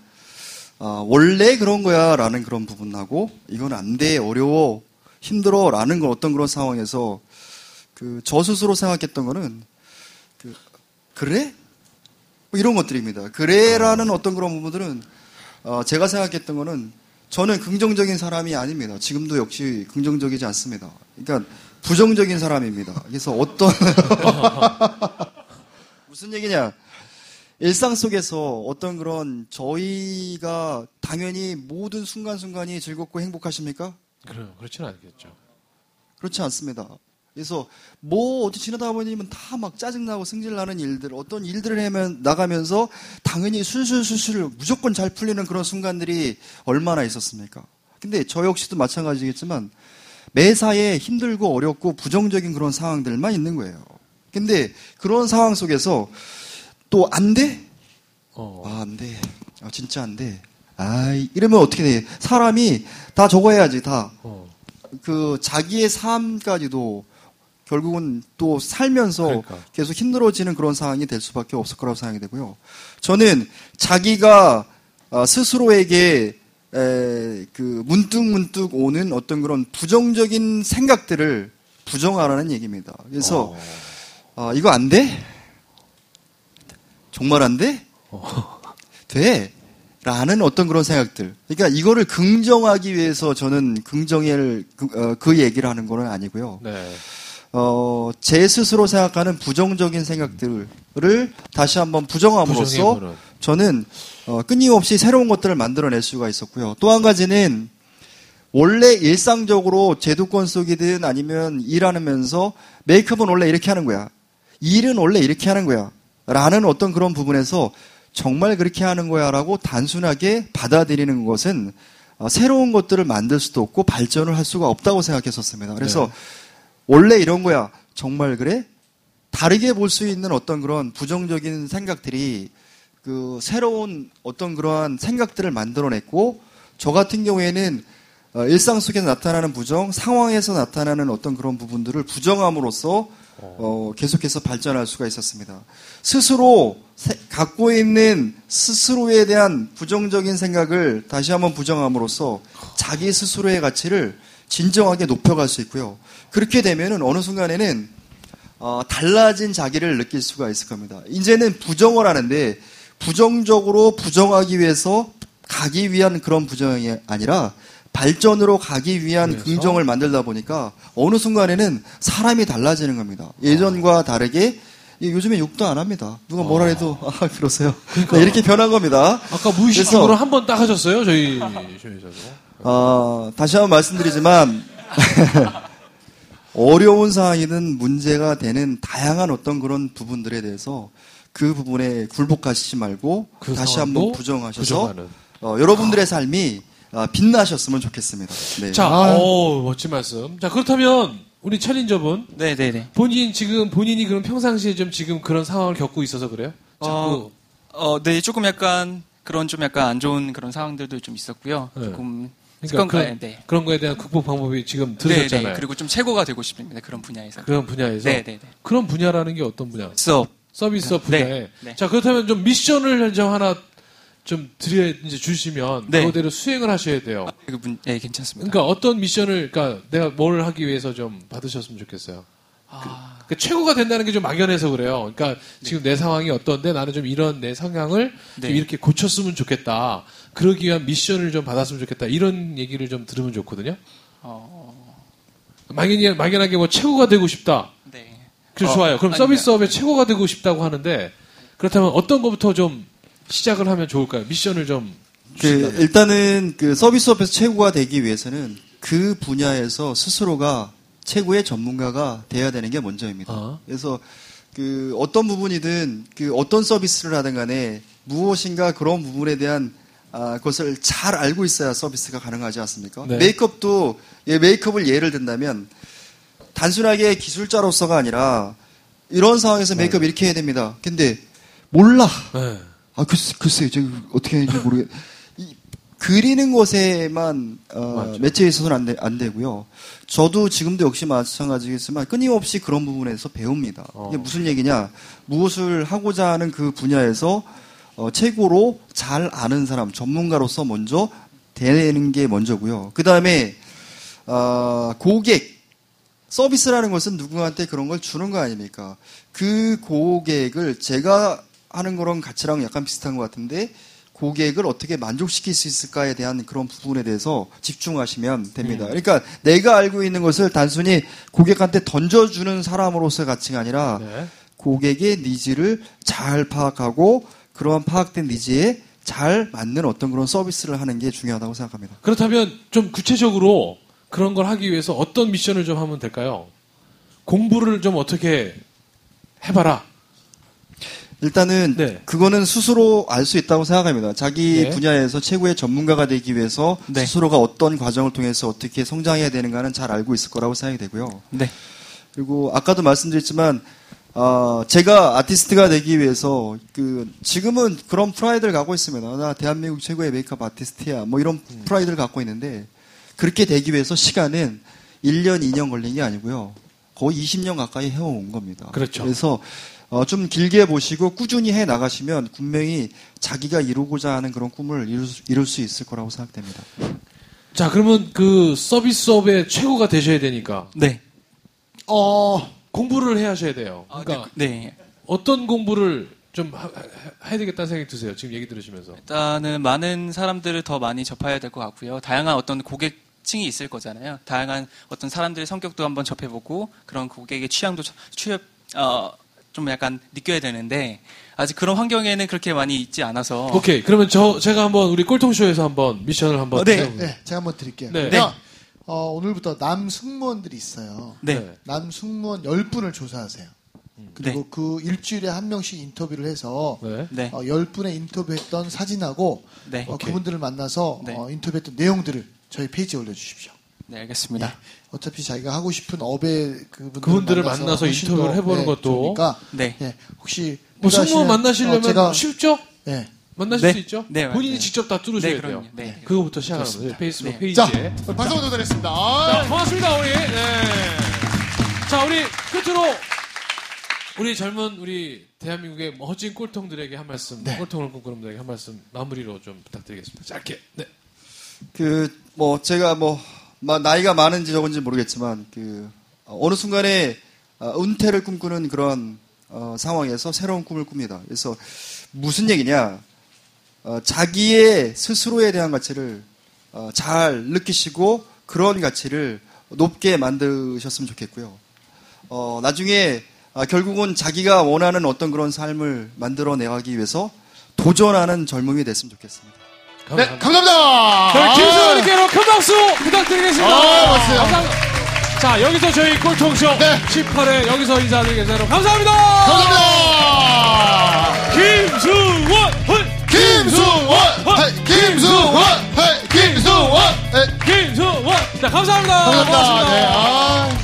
어, 원래 그런 거야 라는 그런 부분하고 이건 안 돼, 어려워, 힘들어 라는 건 어떤 그런 상황에서 그 저 스스로 생각했던 거는 그, 그래? 뭐 이런 것들입니다. 그래라는 어떤 그런 부분들은 어, 제가 생각했던 거는 저는 긍정적인 사람이 아닙니다. 지금도 역시 긍정적이지 않습니다. 그러니까 부정적인 사람입니다. 그래서 어떤 무슨 얘기냐? 일상 속에서 어떤 그런 저희가 당연히 모든 순간순간이 즐겁고 행복하십니까? 그래, 그렇지는 않겠죠. 그렇지 않습니다. 그래서 뭐 어디 지나다 보면 다 막 짜증나고 승질나는 일들, 어떤 일들을 하면 나가면서 당연히 술술술술 무조건 잘 풀리는 그런 순간들이 얼마나 있었습니까? 근데 저 역시도 마찬가지겠지만 매사에 힘들고 어렵고 부정적인 그런 상황들만 있는 거예요. 근데 그런 상황 속에서 또 안 돼? 어. 아, 안 돼. 아, 진짜 안 돼. 아, 이러면 어떻게 돼? 사람이 다 저거 해야지, 다. 어. 그 자기의 삶까지도 결국은 또 살면서 그러니까. 계속 힘들어지는 그런 상황이 될 수밖에 없을 거라고 생각이 되고요. 저는 자기가 어, 스스로에게 에, 그 문득 문득 오는 어떤 그런 부정적인 생각들을 부정하라는 얘기입니다. 그래서 어. 아, 이거 안 돼? 정말 안 돼? 돼. 라는 어떤 그런 생각들. 그러니까 이거를 긍정하기 위해서 저는 긍정을 그, 어, 그 얘기를 하는 거는 아니고요. 네. 어, 제 스스로 생각하는 부정적인 생각들을 다시 한번 부정함으로써 부정해보는. 저는 어, 끊임없이 새로운 것들을 만들어낼 수가 있었고요. 또 한 가지는 원래 일상적으로 제도권 속이든 아니면 일하면서 메이크업은 원래 이렇게 하는 거야. 일은 원래 이렇게 하는 거야. 라는 어떤 그런 부분에서 정말 그렇게 하는 거야 라고 단순하게 받아들이는 것은 어, 새로운 것들을 만들 수도 없고 발전을 할 수가 없다고 생각했었습니다. 그래서 네. 원래 이런 거야. 정말 그래? 다르게 볼 수 있는 어떤 그런 부정적인 생각들이 그 새로운 어떤 그러한 생각들을 만들어냈고 저 같은 경우에는 어, 일상 속에서 나타나는 부정, 상황에서 나타나는 어떤 그런 부분들을 부정함으로써 어, 계속해서 발전할 수가 있었습니다. 스스로 세- 갖고 있는 스스로에 대한 부정적인 생각을 다시 한번 부정함으로써 자기 스스로의 가치를 진정하게 높여갈 수 있고요. 그렇게 되면은 어느 순간에는 어, 달라진 자기를 느낄 수가 있을 겁니다. 이제는 부정을 하는데 부정적으로 부정하기 위해서 가기 위한 그런 부정이 아니라 발전으로 가기 위한 그래서? 긍정을 만들다 보니까 어느 순간에는 사람이 달라지는 겁니다. 예전과 다르게 이 요즘에 욕도 안 합니다. 누가 뭐라 해도 아 그러세요. 네, 이렇게 변한 겁니다. 아까 무의식적으로 한번 따가셨어요, 저희 쇼에서도. 어, 다시 한번 말씀드리지만 어려운 상황이든 문제가 되는 다양한 어떤 그런 부분들에 대해서 그 부분에 굴복하시지 말고 그 다시 한번 부정하셔서. 어, 여러분들의 삶이 어, 빛나셨으면 좋겠습니다. 네. 자, 아. 오, 멋진 말씀. 자, 그렇다면 우리 챌린저분 네네네. 본인 지금 본인이 그럼 평상시에 좀 지금 그런 상황을 겪고 있어서 그래요? 자꾸 어, 네, 조금 약간 그런 좀 약간 안 좋은 그런 상황들도 좀 있었고요. 네. 조금 그러니까 그런 그, 네. 그런 거에 대한 극복 방법이 지금 네, 들으셨잖아요. 네. 그리고 좀 최고가 되고 싶습니다. 그런 분야에서. 그런 분야에서 네, 네, 네. 그런 분야라는 게 어떤 분야? 수업. 서비스업 네, 분야에. 네. 자 그렇다면 좀 미션을 좀 하나 좀 드려 이제 주시면 네. 그거대로 수행을 하셔야 돼요. 그 분, 네, 괜찮습니다. 그러니까 어떤 미션을 그러니까 내가 뭘 하기 위해서 좀 받으셨으면 좋겠어요. 아, 그 최고가 된다는 게 좀 막연해서 그래요. 그러니까 지금 내 상황이 어떤데 나는 좀 이런 내 성향을 네. 좀 이렇게 고쳤으면 좋겠다. 그러기 위한 미션을 좀 받았으면 좋겠다. 이런 얘기를 좀 들으면 좋거든요. 어, 막연히, 막연하게 뭐 최고가 되고 싶다. 네. 그래 어, 좋아요. 그럼 아니, 서비스업의 최고가 되고 싶다고 하는데 그렇다면 어떤 것부터 좀 시작을 하면 좋을까요? 미션을 좀 그. 일단은 그 서비스업에서 최고가 되기 위해서는 그 분야에서 스스로가 최고의 전문가가 돼야 되는 게 먼저입니다. 어. 그래서 그 어떤 부분이든 그 어떤 서비스를 하든 간에 무엇인가 그런 부분에 대한 아, 것을 잘 알고 있어야 서비스가 가능하지 않습니까? 네. 메이크업도 예, 메이크업을 예를 든다면 단순하게 기술자로서가 아니라 이런 상황에서 메이크업 이렇게 해야 됩니다. 근데 몰라. 네. 아 글쎄, 글쎄 저 어떻게 해야 되는지 모르겠. 이, 그리는 것에만 어. 매체에 있어서는 안, 되, 안 되고요. 저도 지금도 역시 마찬가지겠지만 끊임없이 그런 부분에서 배웁니다. 어. 이게 무슨 얘기냐? 무엇을 하고자 하는 그 분야에서 어, 최고로 잘 아는 사람, 전문가로서 먼저 되는 게 먼저고요. 그 다음에 어, 고객 서비스라는 것은 누구한테 그런 걸 주는 거 아닙니까? 그 고객을 제가 하는 거랑 가치랑 약간 비슷한 것 같은데 고객을 어떻게 만족시킬 수 있을까에 대한 그런 부분에 대해서 집중하시면 됩니다. 그러니까 내가 알고 있는 것을 단순히 고객한테 던져주는 사람으로서의 가치가 아니라 네. 고객의 needs를 잘 파악하고 그러한 파악된 needs에 잘 맞는 어떤 그런 서비스를 하는 게 중요하다고 생각합니다. 그렇다면 좀 구체적으로 그런 걸 하기 위해서 어떤 미션을 좀 하면 될까요? 공부를 좀 어떻게 해봐라. 일단은 네. 그거는 스스로 알 수 있다고 생각합니다. 자기 네. 분야에서 최고의 전문가가 되기 위해서 네. 스스로가 어떤 과정을 통해서 어떻게 성장해야 되는가는 잘 알고 있을 거라고 생각이 되고요. 네. 그리고 아까도 말씀드렸지만 어, 제가 아티스트가 되기 위해서 그 지금은 그런 프라이드를 갖고 있습니다. 나 대한민국 최고의 메이크업 아티스트야. 뭐 이런 음. 프라이드를 갖고 있는데 그렇게 되기 위해서 시간은 1년, 2년 걸린 게 아니고요. 거의 20년 가까이 해온 겁니다. 그렇죠. 그래서 어, 좀 길게 보시고 꾸준히 해 나가시면 분명히 자기가 이루고자 하는 그런 꿈을 이룰 수, 이룰 수 있을 거라고 생각됩니다. 자, 그러면 그 서비스업의 최고가 되셔야 되니까 네. 어, 공부를 해 하셔야 돼요. 아, 그러니까 네. 어떤 공부를 좀 하, 하- 해야 되겠다는 생각이 드세요. 지금 얘기 들으시면서. 일단은 많은 사람들을 더 많이 접해야 될 것 같고요. 다양한 어떤 고객 층이 있을 거잖아요. 다양한 어떤 사람들의 성격도 한번 접해보고 그런 고객의 취향도 취업 어, 좀 약간 느껴야 되는데 아직 그런 환경에는 그렇게 많이 있지 않아서 오케이. 그러면 저 제가 한번 우리 꼴통쇼에서 한번 미션을 한번 어, 네. 네, 제가 한번 드릴게요. 네. 그러면 어, 오늘부터 남 승무원들이 있어요. 네. 네. 남 승무원 10분을 조사하세요. 그리고 그 일주일에 한 명씩 인터뷰를 해서 네. 네. 어, 10분의 인터뷰했던 사진하고 네. 어. 그분들을 만나서 네. 어, 인터뷰했던 내용들을 저희 페이지에 올려주십시오. 네, 알겠습니다. 예. 어차피 자기가 하고 싶은 업의 그분들을, 그분들을 만나서 훨씬 인터뷰를 더, 해보는 네, 것도. 좋으니까 네. 예, 혹시 뭐 승무원 만나시려면 어, 제가 쉽죠? 예. 만나실 네. 수 있죠? 네, 본인이. 직접 다 뚫으셔야 네, 돼요. 네. 그거부터 시작하는 거예요. 페이스북 네. 페이지에. 자, 박수 드리겠습니다. 자, 고맙습니다, 우리. 네. 자, 우리 끝으로 우리 젊은 우리 대한민국의 멋진 꼴통들에게 한 말씀, 네. 꼴통을 꿈꾸는 분들에게 한 말씀 마무리로 좀 부탁드리겠습니다. 짧게. 네. 그 뭐 제가 뭐 마- 나이가 많은지 적은지 모르겠지만 그 어, 어느 순간에 어, 은퇴를 꿈꾸는 그런 어, 상황에서 새로운 꿈을 꿉니다. 그래서 무슨 얘기냐? 어, 자기의 스스로에 대한 가치를 어, 잘 느끼시고 그런 가치를 높게 만드셨으면 좋겠고요. 어, 나중에 아, 결국은 자기가 원하는 어떤 그런 삶을 만들어내기 위해서 도전하는 젊음이 됐으면 좋겠습니다. 네, 감사합니다. 감사합니다. 저희 김수현님께로 큰 박수 부탁드리겠습니다. 아, 맞습니다. 감사합니다. 자, 여기서 저희 꼴통쇼 네. 18회 여기서 인사드리겠습니다. 감사합니다. 감사합니다. 김수원! 헐! 김수원, 헤이, 김수원, 헤이, 김수원, 헤이. 김수원! 자, 감사합니다. 감사합니다. 고맙습니다. 네, 아.